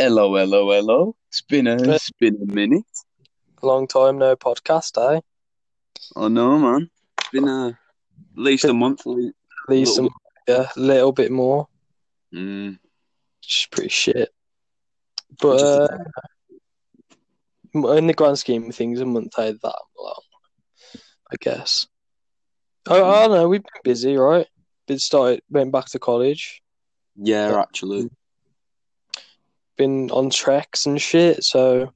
Hello, hello, hello. It's been a, it's been a minute. Long time no podcast, eh? I know, man. It's been a, at least a month. At least Little some, yeah, a little bit more. Mm, Which is pretty shit. But uh, in the grand scheme of things, a month ain't that long, I guess. I, I don't know. We've been busy, right? Been started, went back to college, yeah, actually. Been on treks and shit. So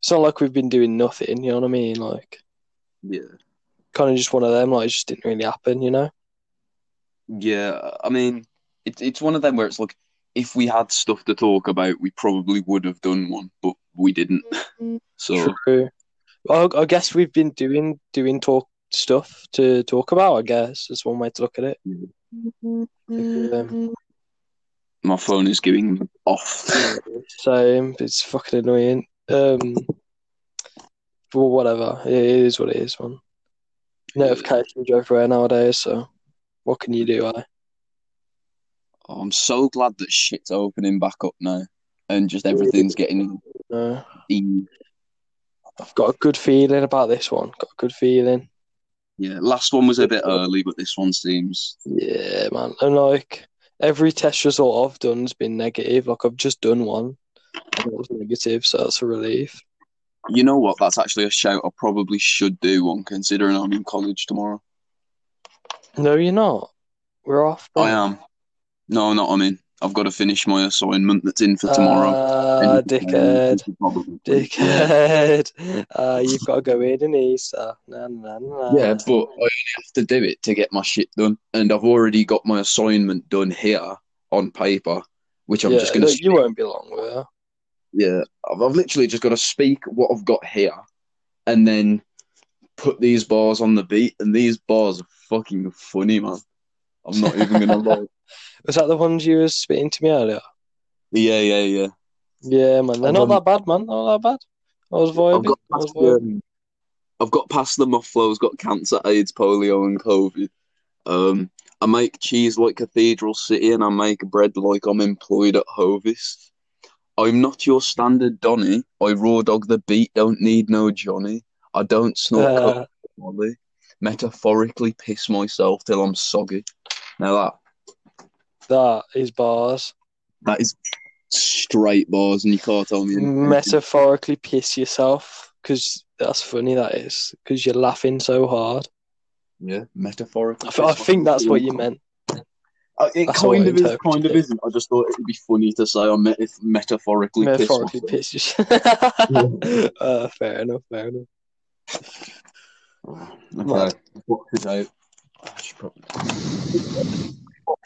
it's not like we've been doing nothing. You know what I mean? Like, Yeah. kind of just one of them. Like, it just didn't really happen. You know? Yeah, I mean, it's it's one of them where it's like, if we had stuff to talk about, we probably would have done one, but we didn't. So, True. Well, I guess we've been doing doing talk stuff to talk about. I guess that's one way to look at it. Um, my phone is giving off. same. It's fucking annoying. Um, but whatever. It is what it is, man. Notifications everywhere nowadays. So what can you do? I I'm so glad that shit's opening back up now, and just everything's getting no. I've got a good feeling about this one. Got a good feeling. Yeah, last one was a bit early, but this one seems. Yeah, man. And like every test result I've done has been negative. Like I've just done one, and it was negative, so that's a relief. You know what? That's actually a shout. I probably should do one, considering I'm in college tomorrow. No, you're not. We're off. bro. I am. No, not I'm in. I've got to finish my assignment that's in for tomorrow. Ah, And- dickhead. Dickhead. Uh, you've got to go in and Easter. Nah, nah, nah. Yeah, but I only have to do it to get my shit done, and I've already got my assignment done here on paper, which I'm yeah, just gonna. look, you won't be long, will Yeah, I've, I've literally just got to speak what I've got here, and then put these bars on the beat, and these bars are fucking funny, man. I'm not even gonna lie. Was that the ones you were spitting to me earlier? Yeah, yeah, yeah. Yeah, man. They're I've, not um, that bad, man. Not that bad. I was I've vibing. got I was past the, um, I've got past the mufflos, got cancer, AIDS, polio, and COVID. Um, I make cheese like Cathedral City, and I make bread like I'm employed at Hovis. I'm not your standard Donny. I raw dog the beat, don't need no Johnny. I don't snort Uh, Molly. Metaphorically piss myself till I'm soggy. Now that that is bars. that is straight bars, and you can't tell me anything. Metaphorically piss yourself because that's funny. That is because you're laughing so hard. Yeah, metaphorically. I, th- I think that's what you meant. Uh, it That's kind of is, kind of it. isn't. I just thought it would be funny to say I met metaphorically pissed Metaphorically myself. piss yourself. uh, fair enough. Fair enough. Okay, what could I? I should probably.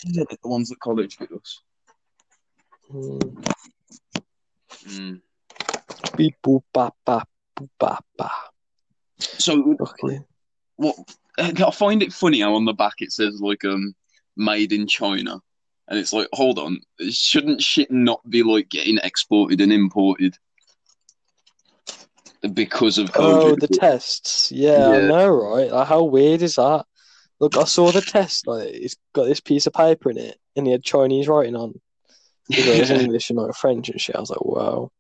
What is? The ones that college give us. Mm. Mm. Beep, boop, bap, bap, boop, bap, bap. So Okay. what? I find it funny how on the back it says like um made in China, and it's like hold on, shouldn't shit not be like getting exported and imported because of Oh, the tests. Yeah, I know, right? Like, how weird is that? Look, I saw the test. Like, it's got this piece of paper in it, and he had Chinese writing on. It was English and like French and shit. I was like, wow,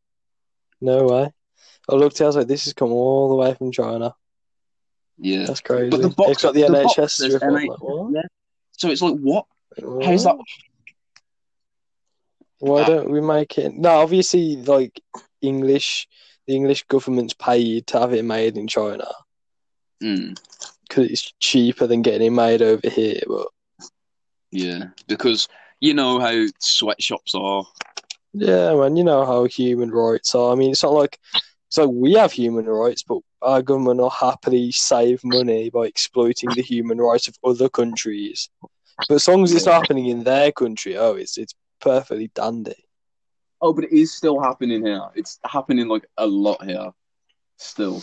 no way. I looked, I was like, this has come all the way from China. yeah. That's crazy. But the box, it's got the, box NHS says strip. NHS, Like, yeah. So it's like, what? What? How's that? Why don't we make it? No, obviously, like English, the English government's paid to have it made in China Mm, because it's cheaper than getting it made over here. But yeah, because you know how sweatshops are. yeah, man, you know how human rights are. I mean, it's not like so we have human rights, but our government will happily save money by exploiting the human rights of other countries. But as long as it's not happening in their country, oh, it's it's perfectly dandy. Oh, but it is still happening here. It's happening like a lot here, still.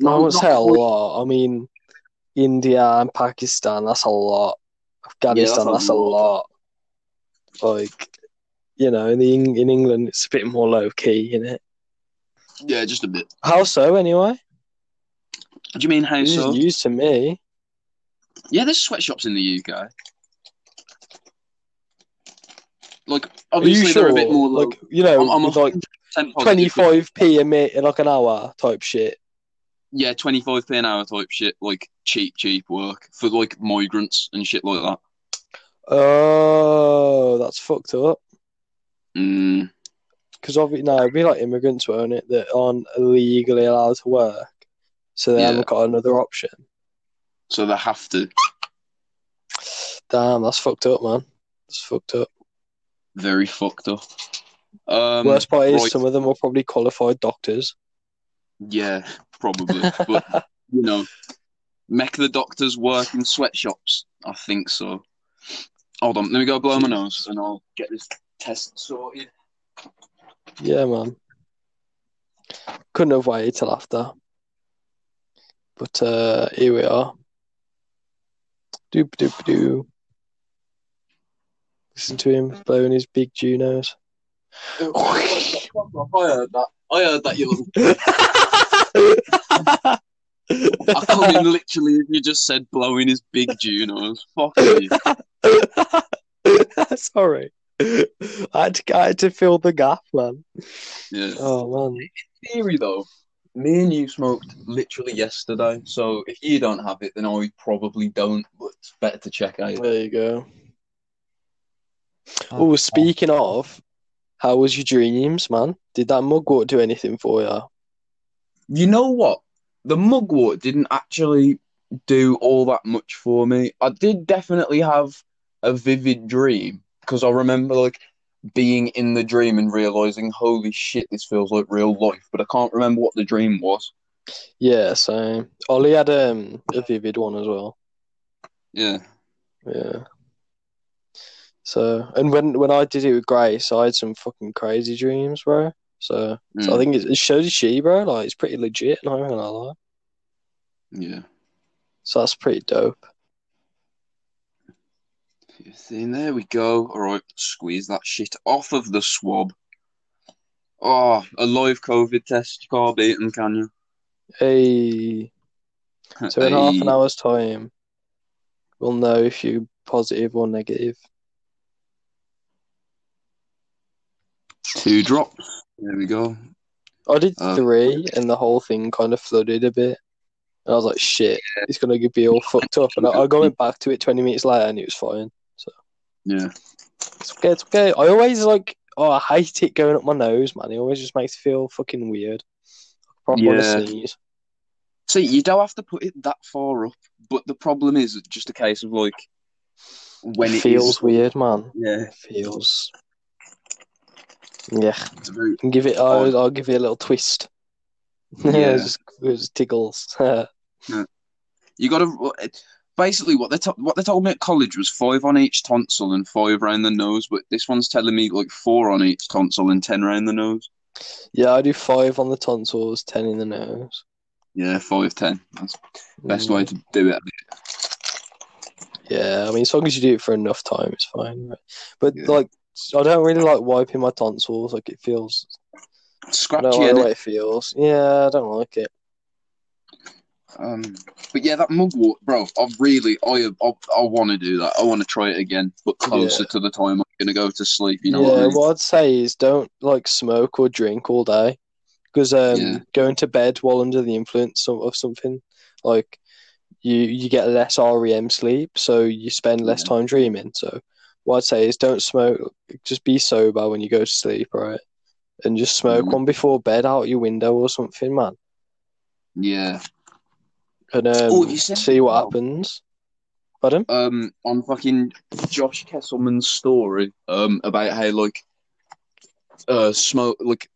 I won't not say a quite- lot. I mean, India and Pakistan, that's a lot. Afghanistan, that's a that's a lot. lot. Like, you know, in the in England, it's a bit more low key, isn't it? Yeah, just a bit. How so, anyway? Do you mean how This so? is news to me. Yeah, there's sweatshops in the UK. Like obviously sure? they're a bit more low. like you know, I'm, I'm like twenty five p a minute, like an hour type shit. Yeah, twenty five p an hour type shit, like cheap, cheap work for like migrants and shit like that. Oh, that's fucked up. Mm, Because obviously, no, it'd be like immigrants, won't it, that aren't legally allowed to work, so they Yeah. haven't got another option. so they have to. Damn, that's fucked up, man. That's fucked up. Very fucked up. Um, Worst part is right. some of them are probably qualified doctors. Yeah, probably. but you know, make the doctors work in sweatshops. I think so. Hold on, let me go blow my nose and I'll get this test sorted. Yeah, man. Couldn't have waited till after. But uh, here we are. Doop doop doo. Listen to him blowing his big Junos. I heard that. I heard that you little. I come in literally. You just said blowing his big Junos. Fuck you. Sorry. I had, to, I had to fill the gap, man. Yeah. Oh, man. In Theory though, me and you smoked literally yesterday. So if you don't have it, then I probably don't. But it's better to check out. There you go. Oh, oh. speaking of, how was your dreams, man? Did that mugwort do anything for you? You know what? The mugwort didn't actually do all that much for me. I did definitely have a vivid dream because I remember like being in the dream and realizing, holy shit, this feels like real life. But I can't remember what the dream was. Yeah, same. Ollie had um, a vivid one as well. Yeah. Yeah. So, and when when I did it with Grace, I had some fucking crazy dreams, bro. So, so I Mm, think it, it shows she, bro. Like it's pretty legit. Not even gonna lie. yeah. So that's pretty dope. See, there we go. All right, squeeze that shit off of the swab. Oh, a live COVID test. You can't beat them, can you? Hey, so in half an hour's time, we'll know if you're positive or negative. Two drops. There we go. I did Uh, three, and the whole thing kind of flooded a bit. And I was like, shit, it's gonna be all fucked up. And I, I went back to it 20 minutes later, and it was fine. So yeah. It's okay, it's okay. I always like, oh, I hate it going up my nose, man. It always just makes me feel fucking weird. I probably Yeah. sneeze. See, you don't have to put it that far up, but the problem is it's just a case of like when it it feels is- weird, man. Yeah, It feels. Yeah, it's a very give it. I'll, I'll give it a little twist. Yeah. it just, it tickles. you got to basically what they to- what they told me at college was five on each tonsil and five around the nose, but this one's telling me like four on each tonsil and ten around the nose. yeah, I do five on the tonsils, ten in the nose. Yeah, five ten. That's the best Mm. way to do it. Yeah, I mean, as long as you do it for enough time, it's fine. Right? But Yeah. like, I don't really like wiping my tonsils. Like, it feels. I don't Scratchy, like the way it feels. Yeah, I don't like it. Um, but yeah, that mugwort, bro. I really, I, I, I want to do that. I want to try it again, but closer Yeah. to the time I'm gonna go to sleep. You know yeah, what I mean? what I'd say is don't like smoke or drink all day, because um, Yeah. going to bed while under the influence of, of something, like you you get less REM sleep, so you spend less Yeah. time dreaming. So what I'd say is don't smoke. Just be sober when you go to sleep, right? And just smoke Mhm. one before bed out your window or something, man. Yeah. And um, Oh, you seen see what happens. Pardon? Um, on fucking Josh Kesselman's story, um, about how like, uh, smoke like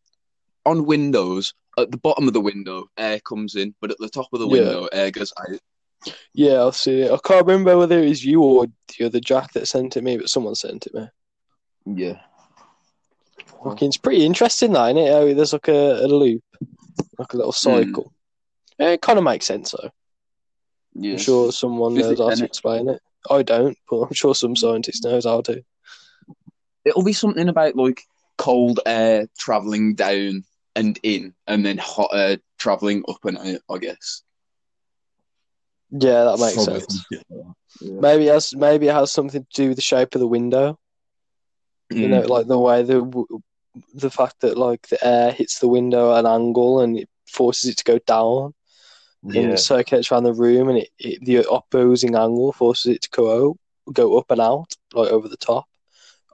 on windows at the bottom of the window air comes in, but at the top of the Yeah. window air goes out. Yeah, I'll see it. I can't remember whether it was you or the other Jack that sent it me, but someone sent it me. Yeah. Fucking, it's pretty interesting, that, isn't it? How there's like a, a loop, like a little hmm. cycle. Yeah, it kind of makes sense, though. Yeah. I'm sure someone knows how to explain it. I don't, but I'm sure some scientist knows how to. It'll be something about like cold air traveling down and in, and then hot air traveling up and out. I guess. Yeah, that makes Probably sense. some shit like that. Yeah. Maybe it has maybe it has something to do with the shape of the window. You know, mm. like the way the the fact that like the air hits the window at an angle and it forces it to go down and yeah, it circulates around the room and it, it the opposing angle forces it to go out, go up and out like over the top.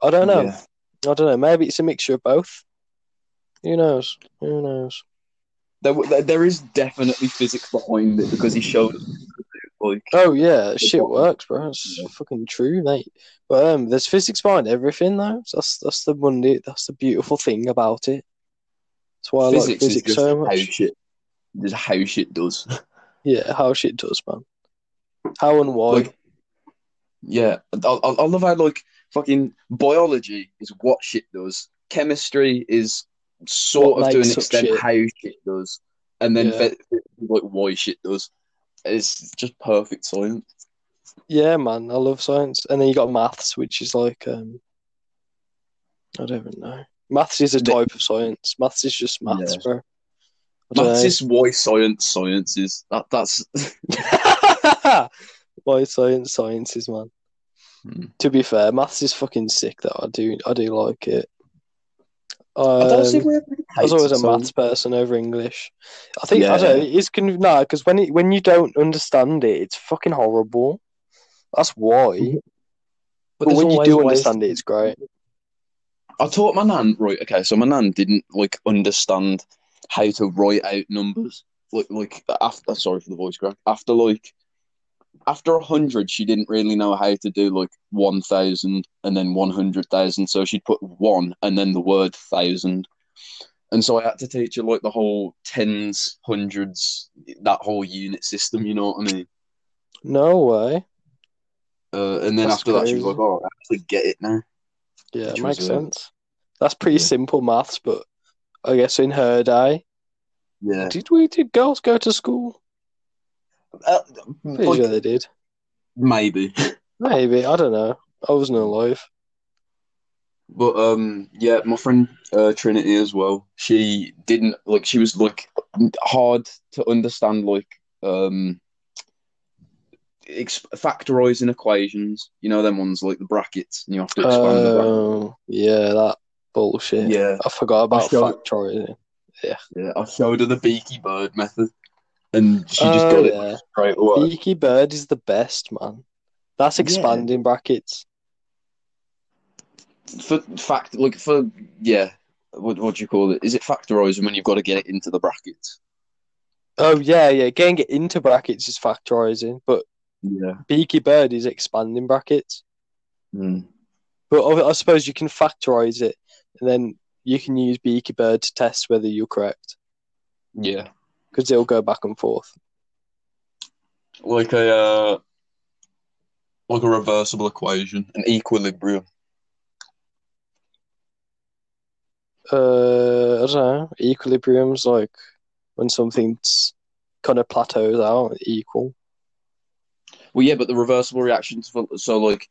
I don't know. yeah. I don't know. Maybe it's a mixture of both. Who knows? Who knows? There, there, is definitely physics behind it because he showed like Oh yeah, shit works, bro. It's fucking true, mate. But um, there's physics behind everything, though. That's that's the Monday. That's the beautiful thing about it. That's why I like physics physics so how much. shit, just how shit does. Yeah, how shit does, man. How and why? Like, yeah, I, I, love how like fucking biology is what shit does. Chemistry is sort What of to an extent shit. how shit does, and then Yeah. like why shit does. It's just perfect science. Yeah, man, I love science. And then you got maths, which is like um, I don't even know. Maths is a The- type of science. Maths is just maths, Yeah. bro. Don't know. just why science science is. That that's Why science sciences, man. Hmm. To be fair, maths is fucking sick though. I do I do like it. I don't see Um, why everybody I was always a maths person over English. I think I don't know, it's con- nah, because when it, when you don't understand it, it's fucking horrible. That's why. Mm-hmm. But, there's when you do ways understand it, it's great. I taught my nan right. Okay, so my nan didn't like understand how to write out numbers. Like, like after uh, sorry for the voice crack. After like after a hundred, she didn't really know how to do like one thousand and then one hundred thousand. So she'd put one and then the word thousand. And so I had to teach her like the whole tens, hundreds, that whole unit system. You know what I mean? No way. Uh, and then That's after that, she was like, "Oh, I actually get it now." Yeah, it makes was, uh, sense. That's pretty yeah. simple maths, but I guess in her day, Yeah. did we did girls go to school? Uh, Pretty like, sure they did. maybe. Maybe I don't know. I wasn't alive. But um, yeah, my friend uh, Trinity as well. She didn't like. She was like hard to understand. Like um, ex- factorizing equations. You know them ones like the brackets, and you have to expand. Oh, yeah, that bullshit. Yeah, I forgot about showed- factorizing. yeah. I showed her the beaky bird method, and she just Oh, got it right away. Beaky bird is the best, man. That's Yeah. expanding brackets. For fact, like for yeah, what what do you call it? Is it factorizing when you've got to get it into the brackets? Oh yeah, yeah. Getting it into brackets is factorizing, but Yeah. beaky bird is expanding brackets. Mm. But I, I suppose you can factorize it, and then you can use beaky bird to test whether you're correct, Yeah. because it'll go back and forth. like a uh, like a reversible equation, an equilibrium. Uh, I don't know. Equilibrium's like when something's kind of plateaus out, equal. Well, yeah, but the reversible reactions for so like,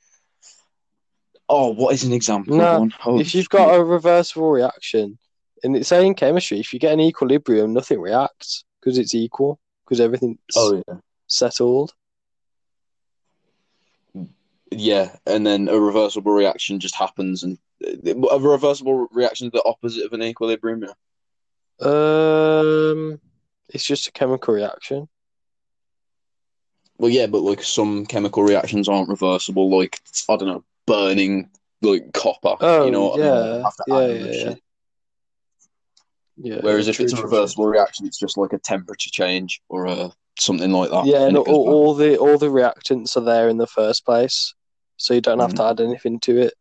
oh, what is an example? No. Oh, if you've got a reversible reaction, and it's saying chemistry, if you get an equilibrium, nothing reacts because it's equal, because everything's oh yeah, settled. yeah, and then a reversible reaction just happens, and a reversible reaction is the opposite of an equilibrium. Yeah. Um, it's just a chemical reaction. Well, yeah, but like some chemical reactions aren't reversible, like I don't know, burning like copper. Oh, you know what I mean? yeah, to yeah, yeah, yeah. Whereas yeah, if it's a true, true, reversible reaction, it's just like a temperature change or a something like that. Yeah, and goes all, all the all the reactants are there in the first place, so you don't have to Mm. add anything to it.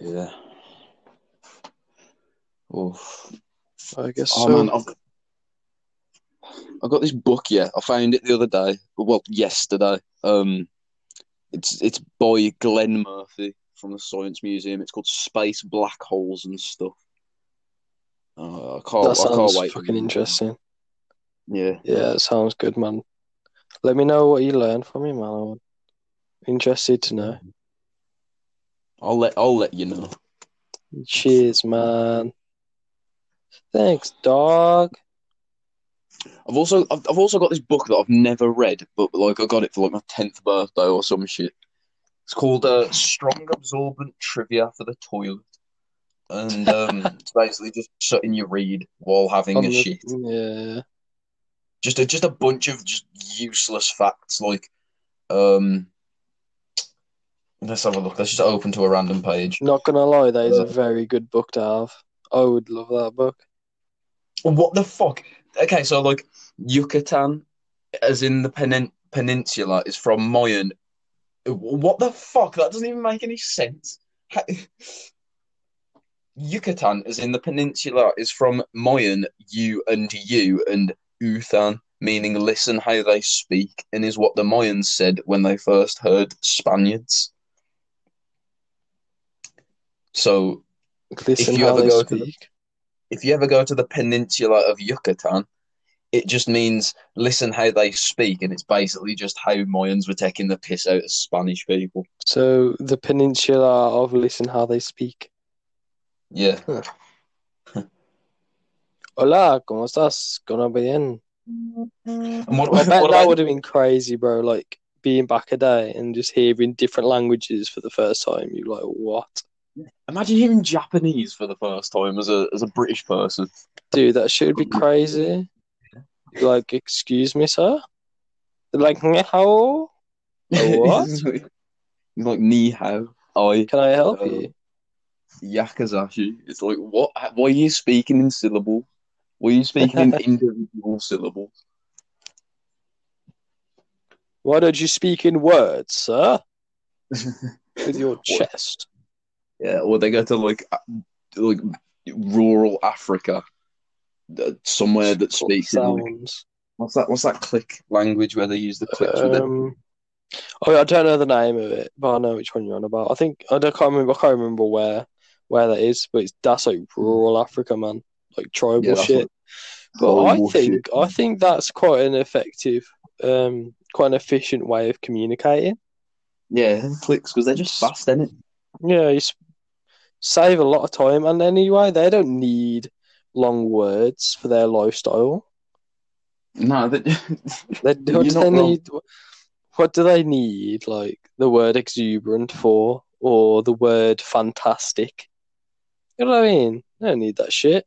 Yeah. Oof. I guess Oh so. man, I've I got this book. Yeah, I found it the other day. Well, yesterday. Um, it's it's by Glenn Murphy from the Science Museum. It's called Space Black Holes and Stuff. Uh, I can't. that I can't sounds wait. fucking interesting. Yeah. Yeah, it sounds good, man. Let me know what you learned from him, man. I'm interested to know. I'll let I'll let you know. Cheers, man. Thanks, dog. I've also I've, I've also got this book that I've never read, but like I got it for like my tenth birthday or some shit. It's called uh, Strong Absorbent Trivia for the Toilet. And um, it's basically just something you read while having On a the- shit. Yeah. Just a, just a bunch of just useless facts like um let's have a look. Let's just open to a random page. Not gonna lie, that is a Uh, very good book to have. I would love that book. What the fuck? Okay, so like Yucatan, as in the penin- peninsula, is from Mayan. What the fuck? That doesn't even make any sense. Yucatan, as in the peninsula, is from Mayan, you and you, and Uthan, meaning listen how they speak, and is what the Mayans said when they first heard Spaniards. So Listen you how ever they go to the- speak. if you ever go to the peninsula of Yucatan, it just means listen how they speak, and it's basically just how Mayans were taking the piss out of Spanish people. So the peninsula of listen how they speak. Yeah. Hola, ¿cómo estás? Gonna bien. And what, I bet what that about- would have been crazy, bro. Like being back a day and just hearing different languages for the first time. You're like, what? Imagine hearing Japanese for the first time as a as a British person. Dude, that should be crazy. Like, excuse me, sir? Like, "Ni hao? What? Like, ni hao, I Can I help Uh, you? yakazashi. It's like what? Why are you speaking in syllables? Why are you speaking in individual syllables? Why don't you speak in words, sir? With your chest. Yeah, or they go to like like rural Africa, uh, somewhere that speaks sounds. what's that? What's that click language where they use the clicks with it? Um, oh, I don't know the name of it, but I know which one you're on about. I think I don't can't remember. I can't remember where where that is, but it's that's like rural Africa, man, like tribal Yeah, shit. But I think shit. I think that's quite an effective, um, quite an efficient way of communicating. Yeah, clicks because they're just fast, innit? Yeah, you save a lot of time, and anyway, they don't need long words for their lifestyle. No, they, They what do they need? What do they need? Like the word exuberant for, or the word fantastic? You know what I mean? They don't need that shit.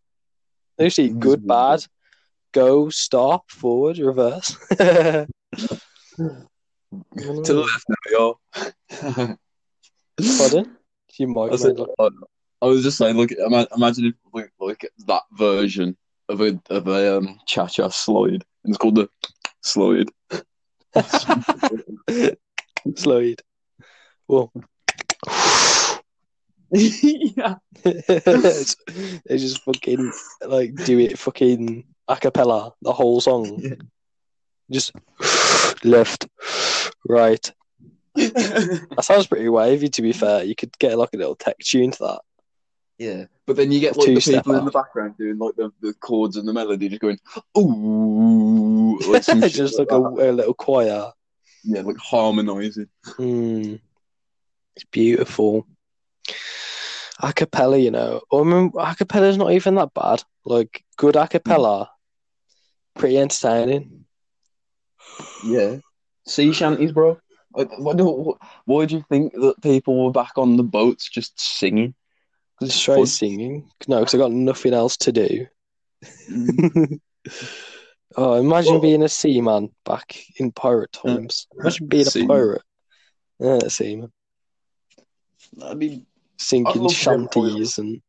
They just need good, bad, go, stop, forward, reverse. to the left now, y'all. Pardon? You might. I, said, I, was just saying, look, imagine if like, like that version of a of a um, cha-cha slide. It's called the slide. Slide. Well, yeah. they just fucking like do it fucking a cappella the whole song. Yeah. Just left, right. That sounds pretty wavy. To be fair, you could get like a little tech tune to that. Yeah, but then you get like the people in the background doing like the, the chords and the melody, just going ooh, like just like a, a little choir. yeah, like harmonizing. Mm. It's beautiful. A cappella, you know. I remember a cappella's not even that bad. Like good a cappella, pretty entertaining. Yeah, sea shanties, bro. What do, why do you think that people were back on the boats just singing? it's Straight fun. singing. No, because I got nothing else to do. Mm. oh, imagine Well- being a seaman back in pirate Uh, times. Imagine being a seaman. pirate. Yeah, a seaman. That'd be Singing love to be a pirate. shanties and,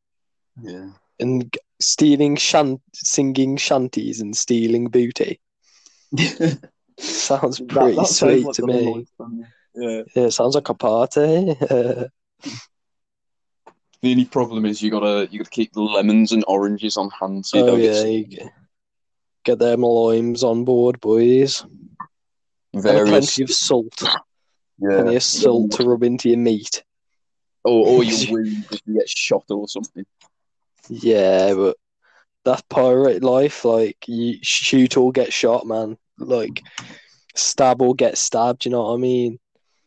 yeah. and stealing shant singing shanties and stealing booty. Sounds pretty That- that sounds sweet like to me. life. Yeah. Yeah, it sounds like a party. The only problem is you gotta you gotta keep the lemons and oranges on hand so you oh don't yeah, get you get, get them limes on board, boys. And plenty of salt. yeah. Plenty of salt to rub into your meat. or or you wound if you get shot or something. Yeah, but that pirate life, like you shoot or get shot, man. Like stab or get stabbed. You know what I mean?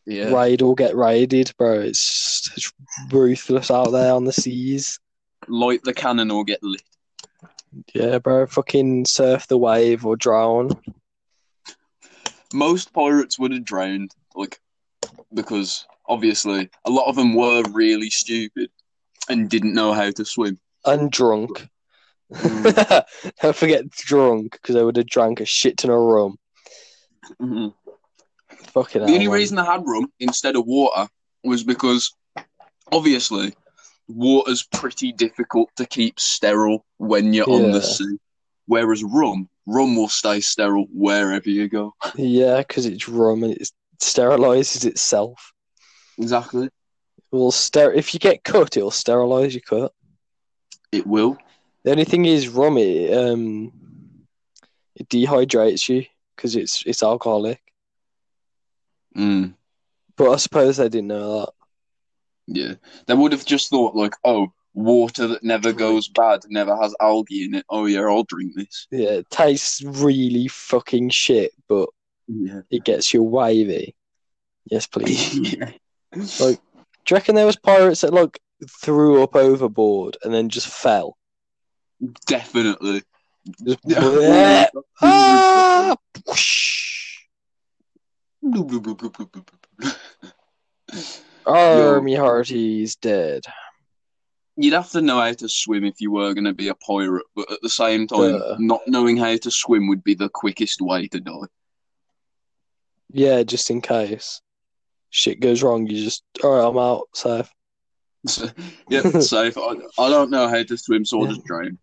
Yeah. Raid or get raided, bro. It's, it's ruthless out there on the seas. Light the cannon or get lit. Yeah, bro. Fucking surf the wave or drown. Most pirates would have drowned, like because obviously, a lot of them were really stupid and didn't know how to swim. And drunk. Mm. Don't forget drunk, because I would have drank a shit ton of rum. Mhm. Fucking The hell, only man. reason I had rum instead of water was because, obviously, water's pretty difficult to keep sterile when you're on the sea. Whereas rum, rum will stay sterile wherever you go. Yeah, because it's rum and it sterilizes itself. Exactly. It will ster- if you get cut, it'll sterilize your cut. It will. The only thing is rum, it um, it dehydrates you because it's it's alcoholic. Mm. But I suppose they didn't know that. Yeah. They would have just thought, like, oh, water that never goes bad, never has algae in it. Oh, yeah, I'll drink this. Yeah, it tastes really fucking shit, but Yeah. it gets you wavy. Yes, please. yeah. Like, do you reckon there was pirates that like threw up overboard and then just fell? Definitely. Ah! Army Hearty's dead. You'd have to know how to swim if you were going to be a pirate, but at the same time, not knowing how to swim would be the quickest way to die. Yeah, just in case shit goes wrong, you just all right. I'm out. Safe. Yep, safe. I, I don't know how to swim, so I'll Yeah. just drown.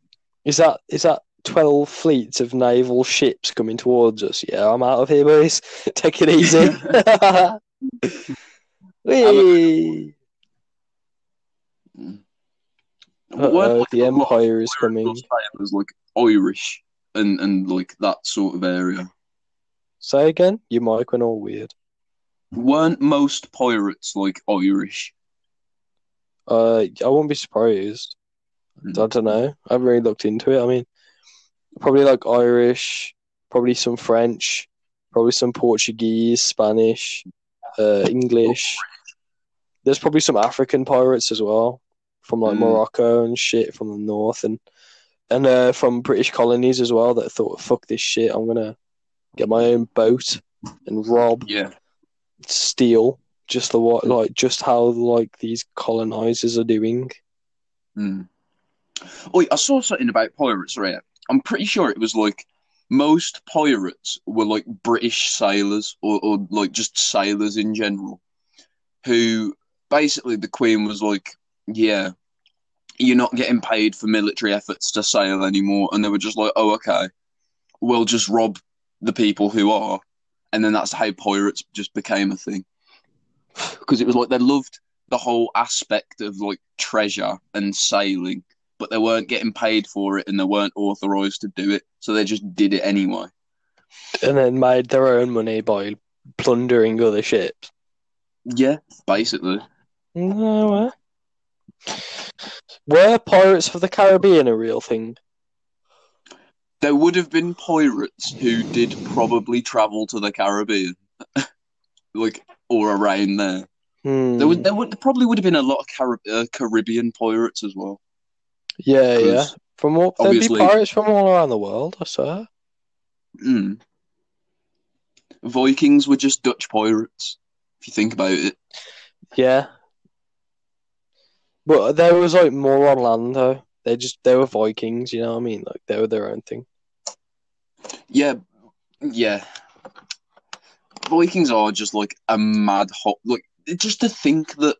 Is that is that twelve fleets of naval ships coming towards us? Yeah, I'm out of here, boys. Take it easy. Whee! Weren't, Uh-oh, the a lot of Empire is pirates coming. or sailors, like Irish and, and like that sort of area. Say again. Your mic went all weird. Weren't most pirates like Irish? Uh, I won't be surprised. I don't know. I haven't really looked into it. I mean, probably like Irish, probably some French, probably some Portuguese, Spanish, uh, English. There's probably some African pirates as well, from like Mm. Morocco and shit from the north, and and uh, from British colonies as well that thought, fuck this shit, I'm gonna get my own boat and rob, Yeah. steal, just the what, like just how like these colonizers are doing. Mm. Oh, I saw something about pirates, right? I'm pretty sure it was like most pirates were like British sailors or, or like just sailors in general, who basically the Queen was like, yeah, you're not getting paid for military efforts to sail anymore. And they were just like, oh, okay, we'll just rob the people who are. And then that's how pirates just became a thing. Because it was like they loved the whole aspect of like treasure and sailing, but they weren't getting paid for it and they weren't authorized to do it, so they just did it anyway. and then made their own money by plundering other ships. Yeah, basically. No, uh, were Pirates of the Caribbean a real thing? There would have been pirates who did probably travel to the Caribbean, like or around there. Hmm. There would there would there probably would have been a lot of Carib- uh, Caribbean pirates as well. Yeah, yeah. From all, there'd be pirates from all around the world. I swear. mm, Vikings were just Dutch pirates, if you think about it. Yeah, but there was like more on land though. They just they were Vikings, you know what I mean? Like they were their own thing. Yeah, yeah. Vikings are just like a mad hot. Like just to think that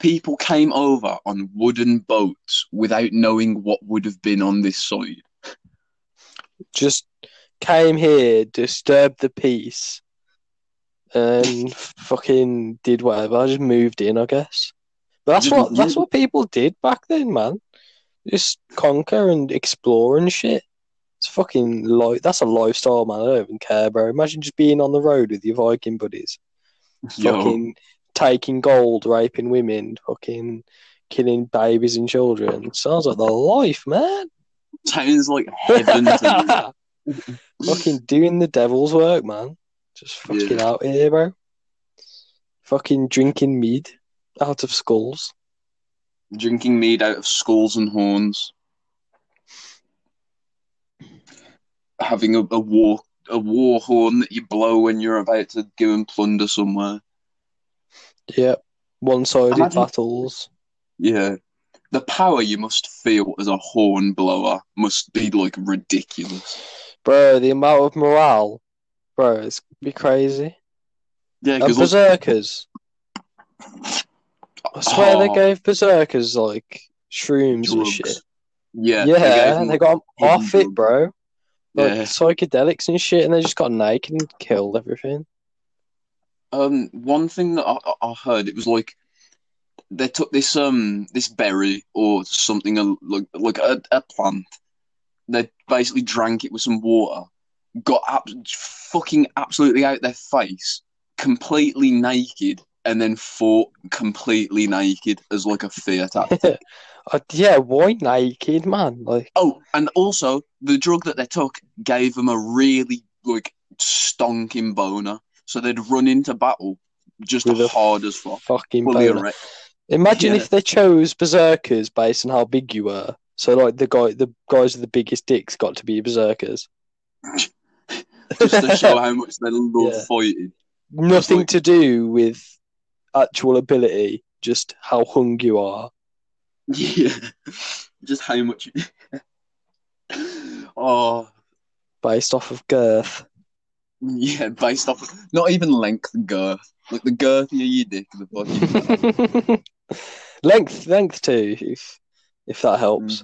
people came over on wooden boats without knowing what would have been on this side. Just came here, disturbed the peace, and fucking did whatever. I just moved in, I guess. But that's what that's what people did back then, man. Just conquer and explore and shit. It's fucking like that's a lifestyle, man. I don't even care, bro. Imagine just being on the road with your Viking buddies, Yo, fucking taking gold, raping women, fucking killing babies and children. Sounds like the life, man. sounds like heaven to me. fucking doing the devil's work, man. Just fucking Yeah. out here, bro. Fucking drinking mead out of skulls. Drinking mead out of skulls and horns. Having a, a war a war horn that you blow when you're about to go and plunder somewhere. Yep. one-sided Imagine- battles. Yeah. The power you must feel as a horn blower must be like ridiculous. Bro, the amount of morale, bro, it's be crazy. Yeah, And because berserkers. I swear they Oh. gave berserkers like shrooms and shit. Yeah, Yeah, they gave them, they got 'em hidden off it, bro. Like Yeah. psychedelics and shit, and they just got naked and killed everything. Um, one thing that I, I- heard it was like they took this um this berry or something like like a, a plant. They basically drank it with some water, got ab- fucking absolutely out their face, completely naked, and then fought completely naked as like a fear tactic. Uh, yeah, why naked, man? Like, oh, and also the drug that they took gave them a really like stonking boner, so they'd run into battle just With hard as fuck. fucking erect. Imagine Yeah. if they chose berserkers based on how big you were. So, like the guy, the guys with the biggest dicks got to be berserkers. just to show how much they love Yeah. fighting. Nothing like- to do with actual ability, just how hung you are. Yeah, just how much. oh, based off of girth. Yeah, based off not even length, and girth. Like the girthier your dick, the fucking. length, length too, if if that helps.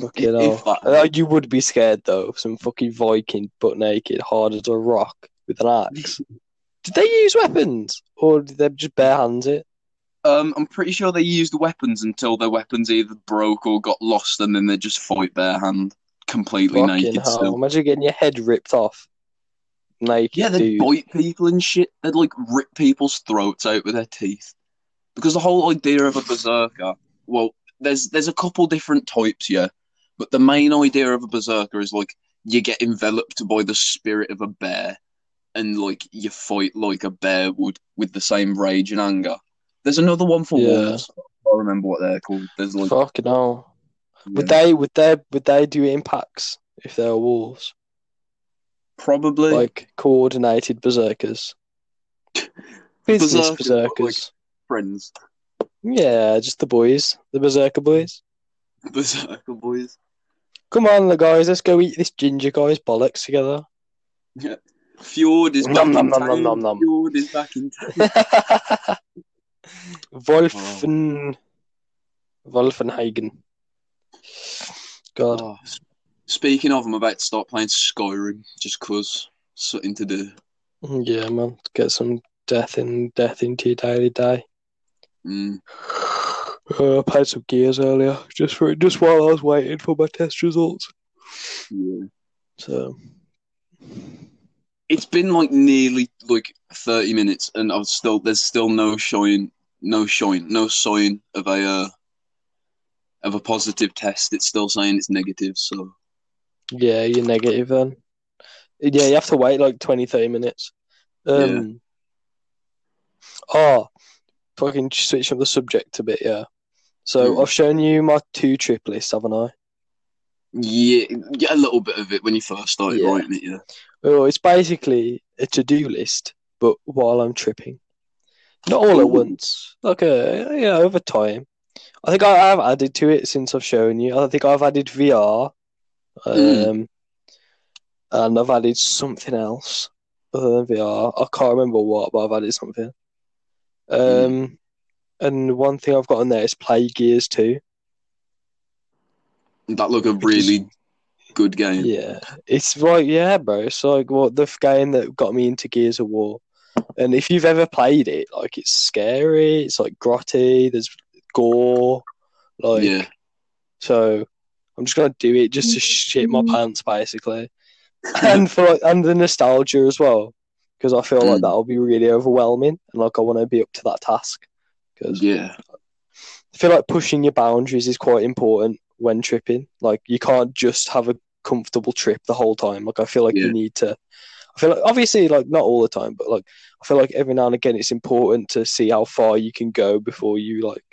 Fucking If- hell. that Uh, you would be scared though of some fucking Viking butt naked, hard as a rock with an axe. did they use weapons, or did they just bare hands it? Um, I'm pretty sure they used weapons until their weapons either broke or got lost, and then they just fight bare hand, completely Fucking naked. hell! Still. Imagine getting your head ripped off. Naked Yeah, they'd dude. bite people and shit. They'd like rip people's throats out with their teeth. Because the whole idea of a berserker, well, there's there's a couple different types, yeah. But the main idea of a berserker is like you get enveloped by the spirit of a bear, and like you fight like a bear would with the same rage and anger. There's another one for Yeah. wolves. I remember what they're called. There's like Fucking hell! Would they? Would they? Would they do impacts if they were wolves? Probably Like coordinated berserkers. Business Berserkers, but, like- friends. Yeah, just the boys, the berserker boys. Berserker boys. Come on, the guys, let's go eat this ginger guy's bollocks together. Yeah. Fjord is back Nom, nom, in nom, town. nom, nom, nom. Fjord is back in town. Wolfen, oh. Wolfenhagen. God, Oh, speaking of, I'm about to start playing Skyrim just cause something to do. yeah, man, get some death in death into your daily day. Mm. Uh, I played some gears earlier, just for just while I was waiting for my test results. Yeah. So It's been like nearly like 30 minutes, and I've still there's still no showing, no showing, no sign of a uh, of a positive test. It's still saying it's negative. So yeah, you're negative then. Yeah, you have to wait like 20, 30 minutes. Um, Oh, fucking switching up the subject a bit, yeah. So Mm. I've shown you my two trip list, haven't I? yeah, yeah, a little bit of it when you first started Yeah. writing it. Yeah. Well, it's basically a to-do list, but while I'm tripping, not all at once. Like a yeah, over time. I think I have added to it since I've shown you. I think I've added VR, um, Mm. and I've added something else other than VR. I can't remember what, but I've added something. Um, and one thing I've got on there is Play Gears 2. That look a really good game. Yeah, it's right. Yeah, bro. It's like what the game that got me into Gears of War. And if you've ever played it, like it's scary. It's like grotty. There's gore. Like yeah. so, I'm just gonna do it just to shit my pants, basically. and for like, and the nostalgia as well, because I feel like Mm. that'll be really overwhelming, and like I want to be up to that task. Because Yeah. I feel like pushing your boundaries is quite important when tripping. Like you can't just have a comfortable trip the whole time. Like I feel like Yeah. you need to. I feel like obviously like not all the time, but like I feel like every now and again it's important to see how far you can go before you like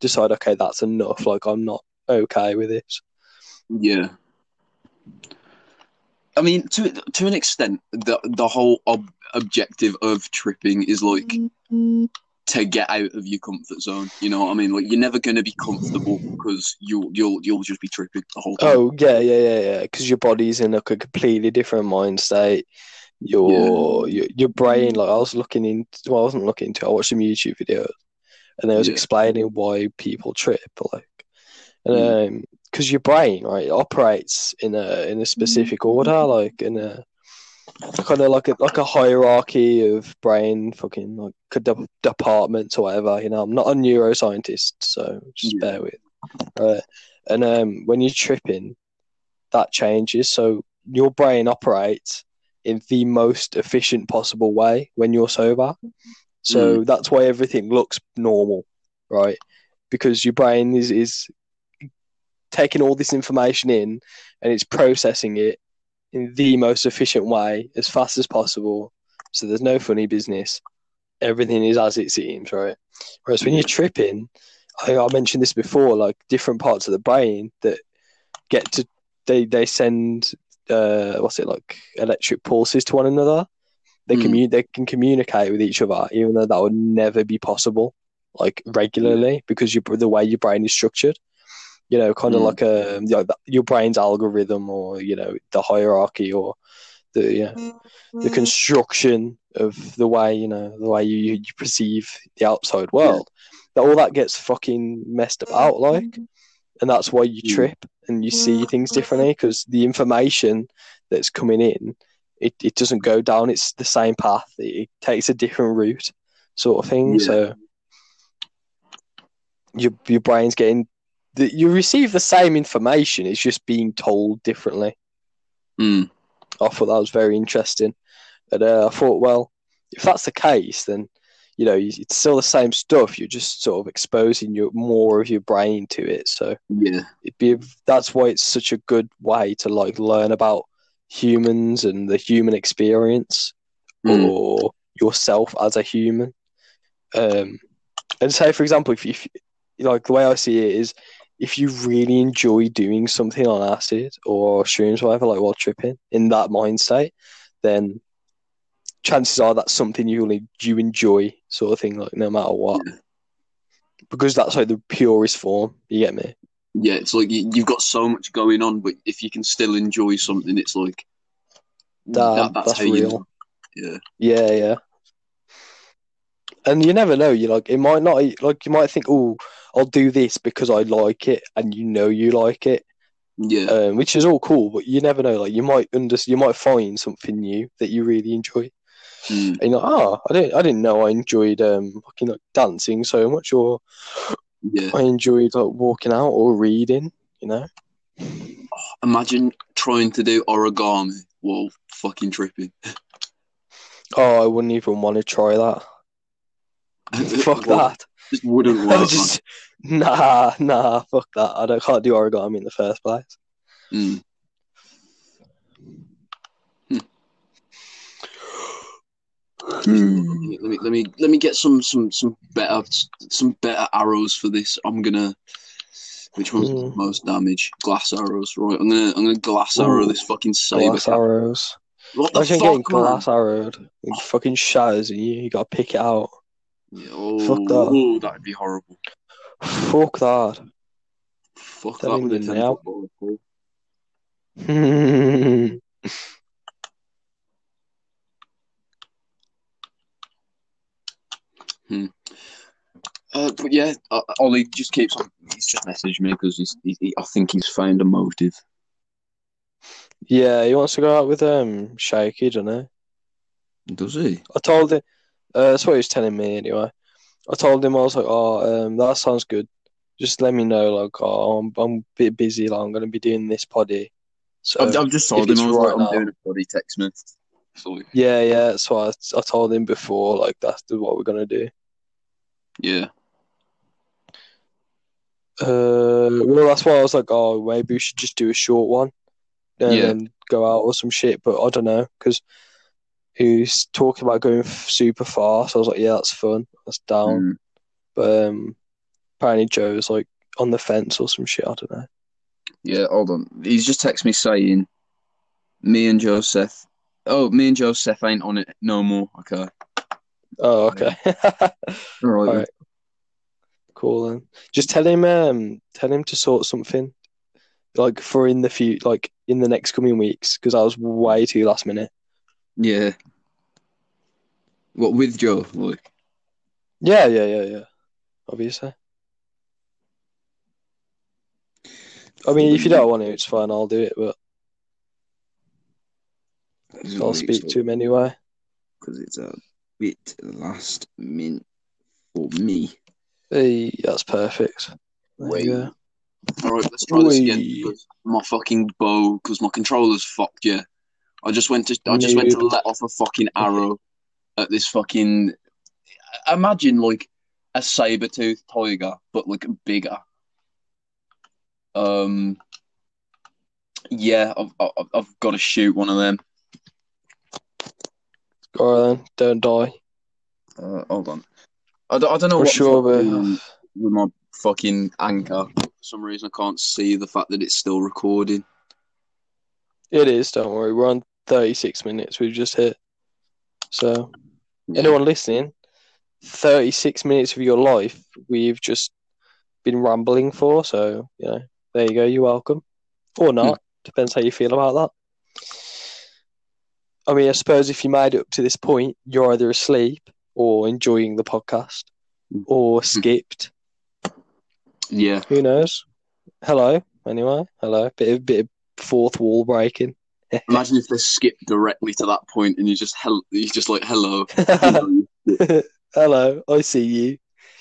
decide. Okay, that's enough. Like I'm not okay with this. Yeah. I mean, to to an extent, the the whole ob- objective of tripping is like to get out of your comfort zone. You know what I mean? Like you're never gonna be comfortable because you'll you'll you'll just be tripping the whole time. Oh yeah, yeah, yeah, yeah. Because your body's in like a completely different mind state. Your your your brain, like I was looking into, well, I wasn't looking into. I watched some YouTube videos, and they was Yeah. explaining why people trip, like, and Mm. um, because your brain, right, operates in a in a specific order, like in a kind of like a like a hierarchy of brain fucking like de- departments or whatever. You know, I'm not a neuroscientist, so just Yeah. bear with. Right, and um, when you're tripping, that changes. So your brain operates in the most efficient possible way when you're sober. So that's why everything looks normal, right? Because your brain is is taking all this information in and it's processing it in the most efficient way as fast as possible. So there's no funny business. Everything is as it seems, right? Whereas when you're tripping, I, I mentioned this before, like different parts of the brain that get to they they send uh what's it like electric pulses to one another. They Mm. they can communicate with each other, even though that would never be possible, like regularly, because you the way your brain is structured. You know, kind of Mm. like a you know, the- your brain's algorithm, or you know, the hierarchy, or the you know, the construction of the way you know the way you, you perceive the outside world. That all that gets fucking messed about, like, and that's why you Mm. trip and you see things differently because the information that's coming in, it, it doesn't go down. It's the same path. It, it takes a different route, sort of thing. Yeah. So your your brain's getting the, you receive the same information. It's just being told differently. Mm. I thought that was very interesting. But uh, I thought, well, if that's the case, then you know it's still the same stuff. You're just sort of exposing your more of your brain to it. So Yeah. it'd be that's why it's such a good way to like learn about humans and the human experience Mm. or yourself as a human. Um, and say, for example, if, if like the way I see it is, if you really enjoy doing something on acid or shrooms, or whatever, like while tripping in that mind state, then chances are that's something you only you enjoy, sort of thing, like no matter what, Yeah. because that's like the purest form. You get me? Yeah, it's like you, you've got so much going on, but if you can still enjoy something, it's like Damn, that, that's, that's how you real. know. Yeah. Yeah, yeah. And you never know. You like it might not like you might think, oh, I'll do this because I like it, and you know you like it, Yeah. um, which is all cool. But you never know. Like you might under you might find something new that you really enjoy. Mm. And you're like, oh, I didn't I didn't know I enjoyed um fucking like dancing so much, or Yeah. I enjoyed like walking out or reading. You know? Imagine trying to do origami while fucking tripping. Oh, I wouldn't even want to try that. Fuck that. Just wouldn't work. just nah, nah, fuck that. I don't can't do origami in the first place. Mm. Let me let me let me get some some some better some better arrows for this. I'm gonna. Which one's the Mm. most damage? Glass arrows, right? I'm gonna I'm gonna glass arrow Ooh, this fucking saber. Glass arrows. What the Imagine fuck, getting man? glass arrowed. It fucking shatters and you. You gotta pick it out. Oh, Fuck that. oh, that'd be horrible. Fuck that. Fuck Tell that with a him ten now. foot ball. Uh, but yeah, uh, Ollie just keeps on. He's just messaged me because he's. He, he, I think he's found a motive. yeah, he wants to go out with um Shaky, doesn't he? Does he? I told him. Uh, that's what he was telling me anyway. I told him I was like, oh, um, that sounds good. Just let me know, like, oh, I'm, I'm a bit busy. Like, I'm gonna be doing this poddy. So I've, I've just told him I was like, right I'm doing a body text me. So yeah, yeah. That's why I, I told him before. Like, that's what we're gonna do. yeah, Uh, well, that's why I was like, oh, maybe we should just do a short one, and Yeah. go out or some shit. But I don't know because was talking about going super fast. so I was like, yeah, that's fun, that's down. Mm. But um, apparently Joe's like on the fence or some shit. I don't know. yeah. Hold on, he's just texted me saying, me and Joseph. Oh, me and Joseph ain't on it no more. Okay. Oh, okay. All right. Cool then. Just tell him, um, tell him to sort something, like for in the few, like in the next coming weeks, because I was way too last minute. Yeah. What with Joe? Like, Yeah, yeah, yeah, yeah. Obviously. I mean, if you don't want to, it's fine. I'll do it, but I'll speak to him anyway. because it's a bit last minute for me. Hey, that's perfect. There Wait. you. All right, let's try this again. My fucking bow, because my controller's fucked. Yeah, I just went to, I just went to let off a fucking arrow at this fucking. Imagine like a saber tooth tiger, but like bigger. Um. Yeah, I've, I've, I've got to shoot one of them. Go on then. Don't die. Uh, hold on. I don't, I don't know For what sure, but with my fucking anchor. For some reason, I can't see the fact that it's still recording. it is. Don't worry. We're on 36 minutes. We've just hit. So, anyone listening, 36 minutes of your life we've just been rambling for. So, you know, there you go. You're welcome. Or hmm. not. Depends how you feel about that. I mean, I suppose if you made it up to this point, you're either asleep or enjoying the podcast hmm. or hmm. skipped. Yeah. Who knows? Hello, anyway. Hello. Bit of, bit of fourth wall breaking. Imagine if they skip directly to that point and you just hel- you just like hello. Hello, I see you.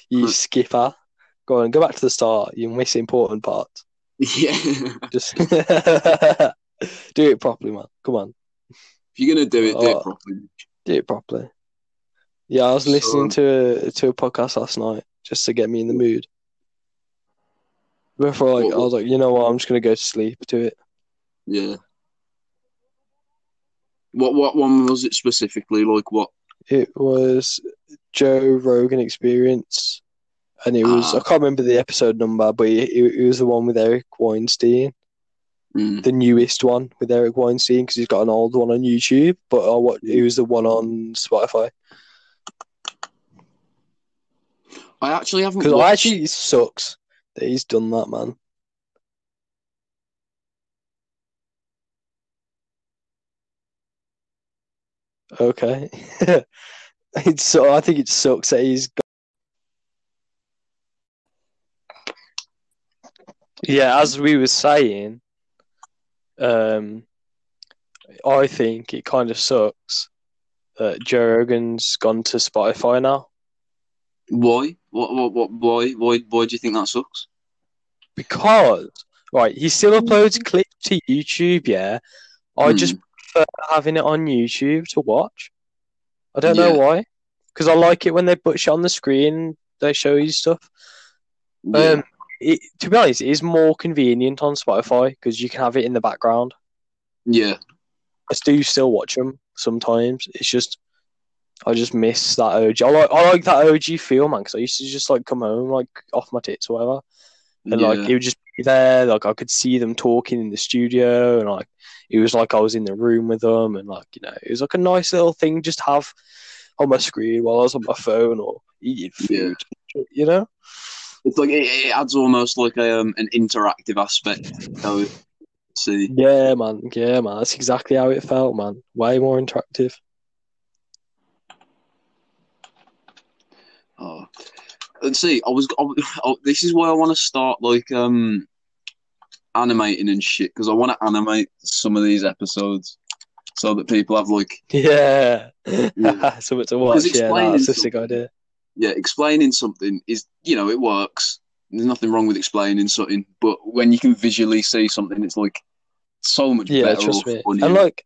You skipper. Go on, go back to the start. You miss important parts. yeah. Just do it properly, man. Come on, if you're gonna do it, do Oh. it properly. do it properly. Yeah, I was listening to a, to a podcast last night just to get me in the mood. Before like, I was like, you know what, I'm just gonna go to sleep to it. Yeah. What what one was it specifically? Like what? It was Joe Rogan Experience, and it was Ah. I can't remember the episode number, but it, it was the one with Eric Weinstein, Mm. the newest one with Eric Weinstein because he's got an old one on YouTube, but uh, what it was the one on Spotify I actually haven't because watched. actually it sucks that he's done that, man. Okay, it's so I think it sucks that he's. Got... Yeah, as we were saying, um, I think it kind of sucks that Joe Rogan's gone to Spotify now Why? What what what? Why why why do you think that sucks? because right, he still uploads clips to YouTube. Yeah, I Hmm. just prefer having it on YouTube to watch. I don't know why, because I like it when they put shit on the screen. They show you stuff. Yeah. Um, it, to be honest, it is more convenient on Spotify because you can have it in the background. yeah. I do still watch them sometimes. It's just I just miss that OG. I like I like that OG feel, man. Because I used to just like come home like off my tits or whatever, and yeah. like it would just be there. Like I could see them talking in the studio, and like it was like I was in the room with them, and like you know it was like a nice little thing just have on my screen while I was on my phone or eating food. You know? It's like it, it adds almost like a, um, an interactive aspect. So, see, Yeah, man. Yeah, man. That's exactly how it felt, man. Way more interactive. oh. And see, I was. I, oh, this is why I want to start like um animating and shit because I want to animate some of these episodes so that people have like Yeah. Yeah. Something to watch. Yeah, explaining that's a idea. yeah, explaining something is you know it works. There's nothing wrong with explaining something, but when you can visually see something, it's like so much Yeah, better. trust me. funnier. And like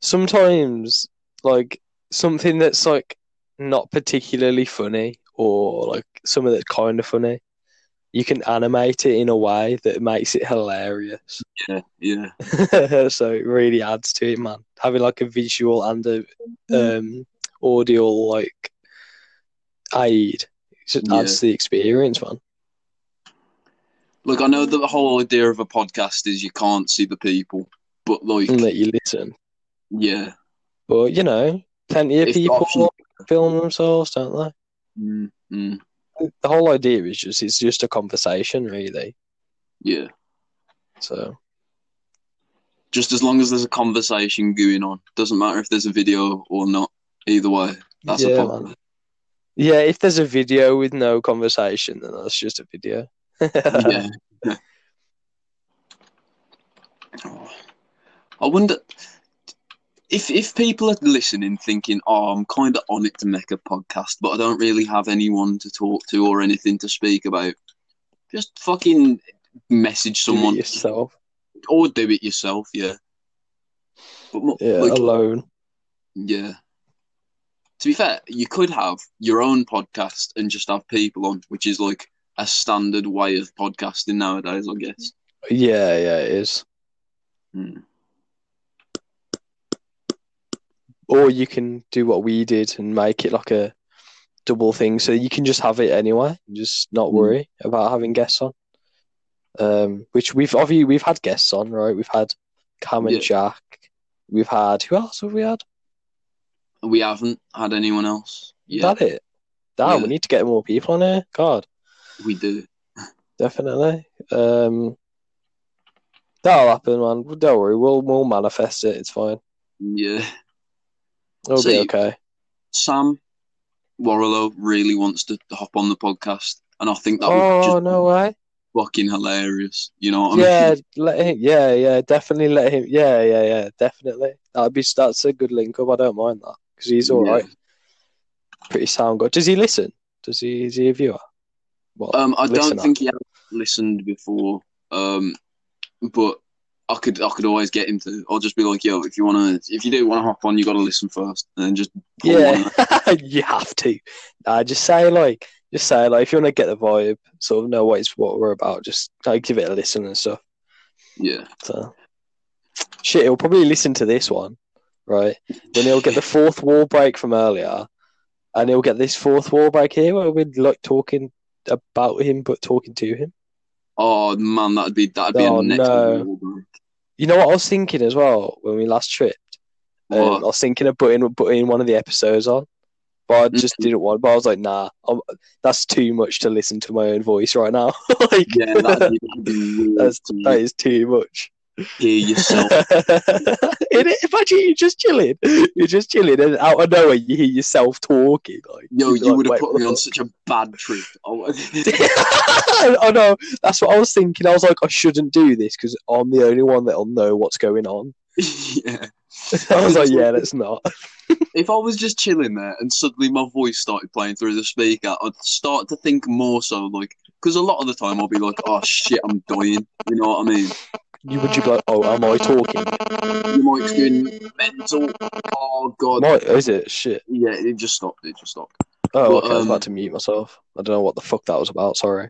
sometimes like something that's like not particularly funny or like something that's kind of funny, you can animate it in a way that makes it hilarious. yeah, yeah, so it really adds to it, man. Having like a visual and a um audio like aid it just Yeah. adds to the experience, man. Look, I know that the whole idea of a podcast is you can't see the people, but like, And that you listen. yeah, But you know, plenty of If the people option- film themselves, don't they? Mm, mm, The whole idea is just it's just a conversation, really. yeah. So Just as long as there's a conversation going on, doesn't matter if there's a video or not. Either way, that's yeah, a man. problem. yeah, if there's a video with no conversation, then that's just a video. yeah. Oh. I wonder if if people are listening, thinking, "Oh, I'm kind of on it to make a podcast, but I don't really have anyone to talk to or anything to speak about." Just fucking message Do it someone yourself. or do it yourself. Yeah. But Yeah, like, alone. yeah. To be fair, you could have your own podcast and just have people on, which is like a standard way of podcasting nowadays, I guess. Yeah, yeah, it is. Hmm. Or you can do what we did and make it like a double thing, so you can just have it anyway, and just not Mm. worry about having guests on. Um, which we've obviously we've had guests on, right? We've had Cam and Yeah. Jack. We've had who else have we had? We haven't had anyone else. Is Yeah, that it? Damn, Yeah. we need to get more people on here. God, we do. definitely. Um, that'll happen, man. Don't worry, we'll we'll manifest it. It's fine. Yeah. It'll So be okay. Sam Warlow really wants to hop on the podcast, and I think that would Oh just no way! be fucking hilarious. You know what I Yeah, mean? let him. Yeah, yeah, definitely let him. Yeah, yeah, yeah, definitely. That'd be that's a good link up. I don't mind that because he's all Yeah. right. Pretty sound good. Does he listen? Does he? Is he a viewer? What? Um, I don't think he has listened before. Um, but I could I could always get him to. I'll just be like, yo, if you wanna, if you do want to hop on, you got to listen first, and then just Yeah, you have to. Nah, just say like, just say like, if you want to get the vibe, sort of know what it's what we're about. Just like give it a listen and stuff. Yeah, So, shit, he'll probably listen to this one, right? Then he'll get the fourth wall break from earlier, and he'll get this fourth wall break here where we're like talking about him, but talking to him. Oh man, that'd be that'd be Oh, a next no. You know what I was thinking as well when we last tripped. Um, I was thinking of putting putting one of the episodes on, but I just Mhm. didn't want. But I was like, nah, I'm, that's too much to listen to my own voice right now. like, Yeah, that'd be, that'd be That's- that is too much. Hear yourself. Imagine you're just chilling, you're just chilling, and out of nowhere you hear yourself talking. Like, Yo, you're like, would have put me on such a bad trip. Oh, I know. That's what I was thinking. I was like, I shouldn't do this because I'm the only one that'll know what's going on. yeah. I was like, yeah, let's not. If I was just chilling there and suddenly my voice started playing through the speaker, I'd start to think more so like, because a lot of the time I'll be like, oh shit, I'm dying. You know what I mean? You would you be like, oh, am I talking? Your mic's going mental. Oh god. Is it shit? Yeah, it just stopped. It just stopped. Oh, But, okay. I was um, about to mute myself. I don't know what the fuck that was about. Sorry.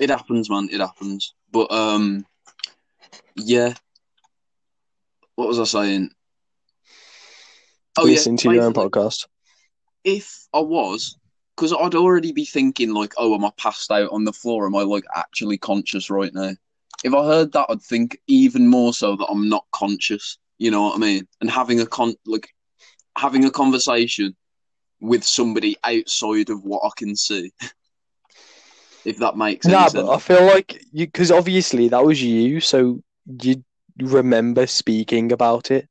It happens, man. It happens. But um, yeah. What was I saying? Oh Listen to your own podcast. If I was, because I'd already be thinking like, oh, am I passed out on the floor? Am I like actually conscious right now? If I heard that, I'd think even more so that I'm not conscious. You know what I mean? And having a con like having a conversation with somebody outside of what I can see. if that makes Nah, sense. but I feel like you because obviously that was you, so you remember speaking about it,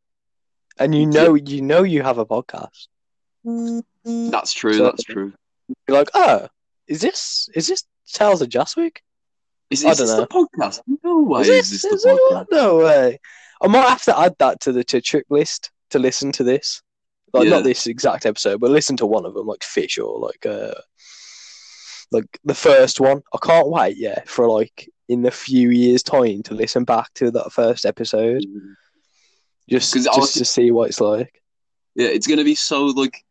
and you know you know you have a podcast. That's true. So- that's true. You're like, oh, is this is this Tales of Jaswick? Is, I is don't this know. the podcast? No way. Is Is, this, this is the it? podcast? No way. I might have to add that to the to trip list to listen to this. Like Yeah. not this exact episode, but listen to one of them, like Fish or like uh like the first one. I can't wait, yeah, for like in a few years' time to listen back to that first episode, just 'Cause I just was- to see what it's like. Yeah, it's gonna be so like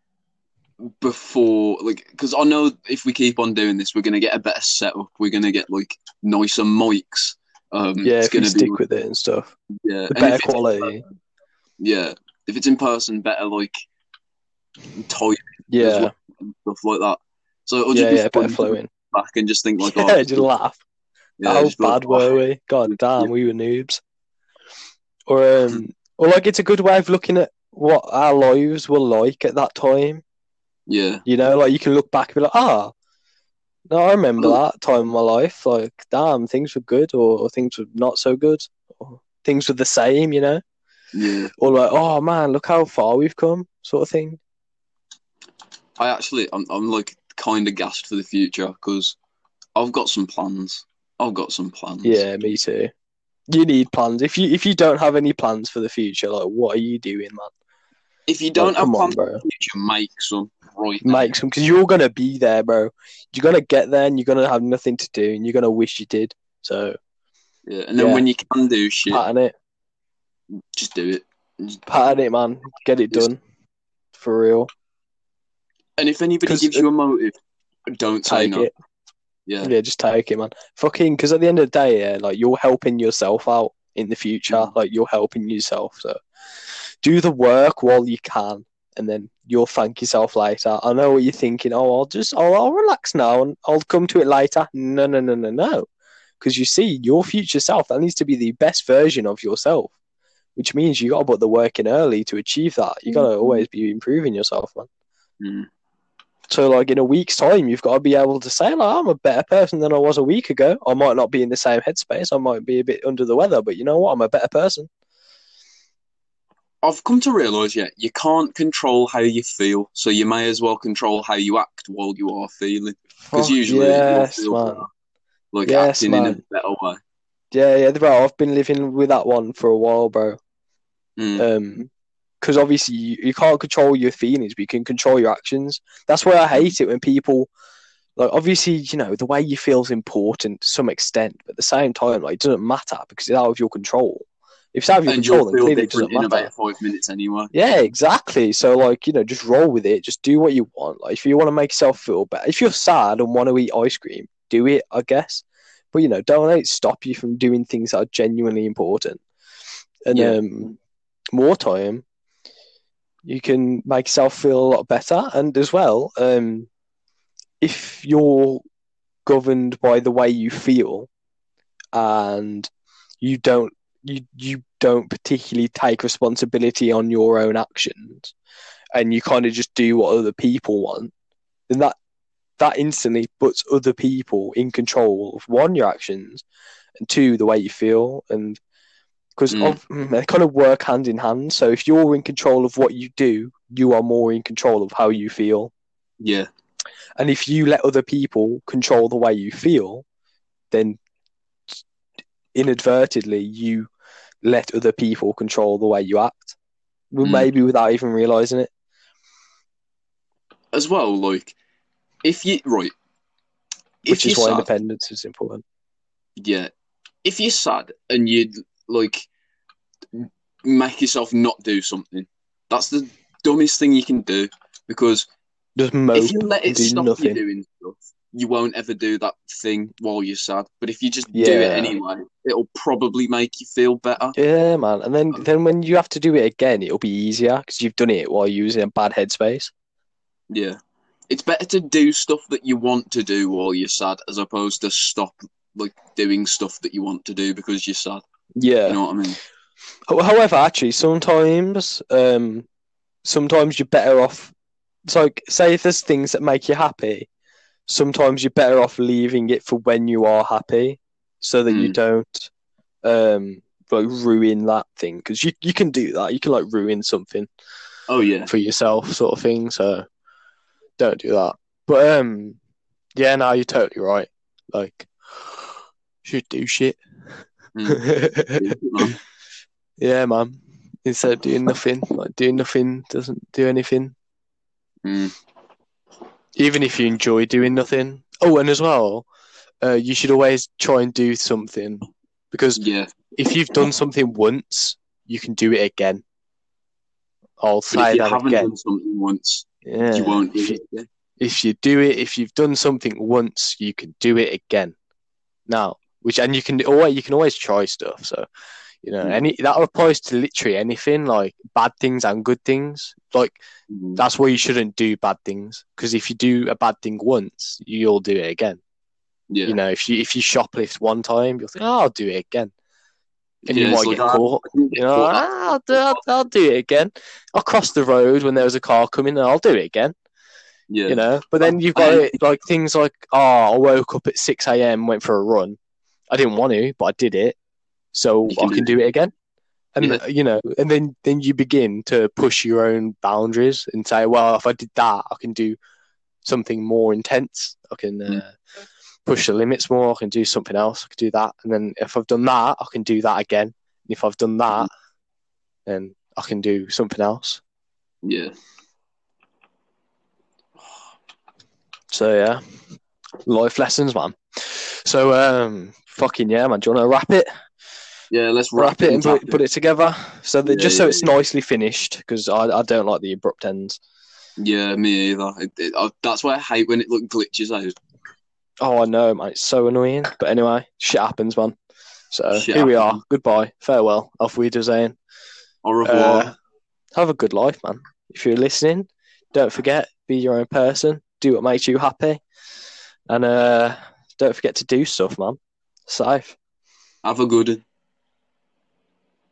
before like because I know if we keep on doing this, we're gonna get a better setup. We're gonna get like nicer mics. Um, Yeah, it's if gonna stick be with it and stuff, yeah, the better quality. yeah, if it's in person, better like type Yeah, well. stuff like that. So it'll just yeah, be yeah, better flowing. back and just think like, Yeah, oh, just laugh. yeah, How just bad were we? God damn, we were noobs. Or um, or like it's a good way of looking at what our lives were like at that time. Yeah. You know, like you can look back and be like, ah, no, I remember Oh. that time in my life. Like, damn, things were good, or, or things were not so good, or things were the same. You know, Yeah. or like, oh man, look how far we've come, sort of thing. I actually, I'm, I'm like kind of gassed for the future because I've got some plans. I've got some plans. Yeah, me too. You need plans. If you if you don't have any plans for the future, like, what are you doing, man? If you don't Like, have come on, for bro. the future, make some right now. Make some because you're gonna be there, bro. You're gonna get there, and you're gonna have nothing to do, and you're gonna wish you did. So, Yeah. And then Yeah. when you can do shit, pattern it, just do it. Just- pattern it, man. Get it Just- done, for real. And if anybody gives you a motive, don't Take no. it. Yeah. Yeah, just take it, man. Fucking, because at the end of the day, yeah, like you're helping yourself out in the future. Mm. Like you're helping yourself. So do the work while you can, and then you'll thank yourself later. I know what you're thinking. Oh, I'll just, oh, I'll relax now and I'll come to it later. No, no, no, no, no. Because you see, your future self that needs to be the best version of yourself, which means you got to put the work in early to achieve that. You got to Mhm. always be improving yourself, man. Mm. So, like in a week's time, you've got to be able to say, like, I'm a better person than I was a week ago. I might not be in the same headspace. I might be a bit under the weather, but you know what? I'm a better person. I've come to realise, yeah, you can't control how you feel, so you may as well control how you act while you are feeling. Because usually yes, feel man. better, like Yes, acting in a better way. Yeah, yeah, bro. I've been living with that one for a while, bro. Mm. Um, because obviously you, you can't control your feelings, but you can control your actions. That's why I hate it when people, like, obviously, you know, the way you feel is important to some extent, but at the same time, like, it doesn't matter because it's out of your control. If of and control, feel clearly it doesn't in matter. about five minutes anyway. Yeah, exactly. So, like, you know, just roll with it. Just do what you want. Like, if you want to make yourself feel better, if you're sad and want to eat ice cream, do it, I guess. But, you know, don't let it stop you from doing things that are genuinely important. And Yeah. um, more time, you can make yourself feel a lot better. And as well, um, if you're governed by the way you feel and you don't you you don't particularly take responsibility on your own actions and you kind of just do what other people want then that that instantly puts other people in control of one your actions and two the way you feel and because Mm. they kind of work hand in hand. So if you're in control of what you do you are more in control of how you feel. Yeah, and if you let other people control the way you feel, then inadvertently you let other people control the way you act. Mm. Maybe without even realizing it. as well, like if you right, if Which is why sad, independence is important. yeah, if you're sad and you like make yourself not do something, that's the dumbest thing you can do because Just if you let it stop nothing. you doing stuff, you won't ever do that thing while you're sad. But if you just do it anyway, it'll probably make you feel better. Yeah, man. And then, then when you have to do it again, it'll be easier because you've done it while you're in a bad headspace. Yeah. It's better to do stuff that you want to do while you're sad as opposed to stop like doing stuff that you want to do because you're sad. Yeah. You know what I mean? However, actually, sometimes, um, sometimes you're better off. It's like, say, if there's things that make you happy, sometimes you're better off leaving it for when you are happy, so that you Mm. don't, um, like ruin that thing. Because you you can do that. You can like ruin something Oh yeah. for yourself, sort of thing. So don't do that. But um, yeah, no, you're totally right. Like, should do shit. Mm. Yeah, man. Instead of doing nothing, like doing nothing doesn't do anything. Mm. Even if you enjoy doing nothing. Oh, and as well, uh, you should always try and do something because Yeah. if you've done something once, you can do it again. I'll say if you that haven't again. done something once, Yeah. you won't do If you, it again. if you do it, if you've done something once, you can do it again. Now, which and you can always you can always try stuff. So, you know, Mm. any that applies to literally anything, like bad things and good things. Like Mm. that's why you shouldn't do bad things because if you do a bad thing once, you'll do it again. Yeah. You know, if you if you shoplift one time, you'll think, "Oh, I'll do it again," and Yeah, you might like, get "Ah, caught. You know, ah, I'll, do, I'll, I'll do it again. I'll cross the road when there was a car coming, and I'll do it again. Yeah. you know. But then you've got it, like things like, oh, I woke up at six a.m., went for a run. I didn't want to, but I did it, so can I can do do it again. And Yeah. uh, you know, and then then you begin to push your own boundaries and say, well, if I did that, I can do something more intense. I can uh, Mm. push the limits more. I can do something else. I can do that, and then if I've done that, I can do that again. And if I've done that, then I can do something else. Yeah. So yeah, life lessons, man. So um, fucking yeah, man. Do you want to wrap it? Yeah, let's Wrap, it and put, put it together. So that Yeah, just so yeah, it's yeah. nicely finished, because I, I don't like the abrupt ends. Yeah, me either. It, it, I, that's why I hate when it look glitches out. Oh, I know, man. It's so annoying. But anyway, shit happens, man. So Shit here we are. Goodbye. Farewell. Auf Wiedersehen. Au revoir. Uh, have a good life, man. If you're listening, don't forget, be your own person. Do what makes you happy. And uh, don't forget to do stuff, man. Safe. Have a good one.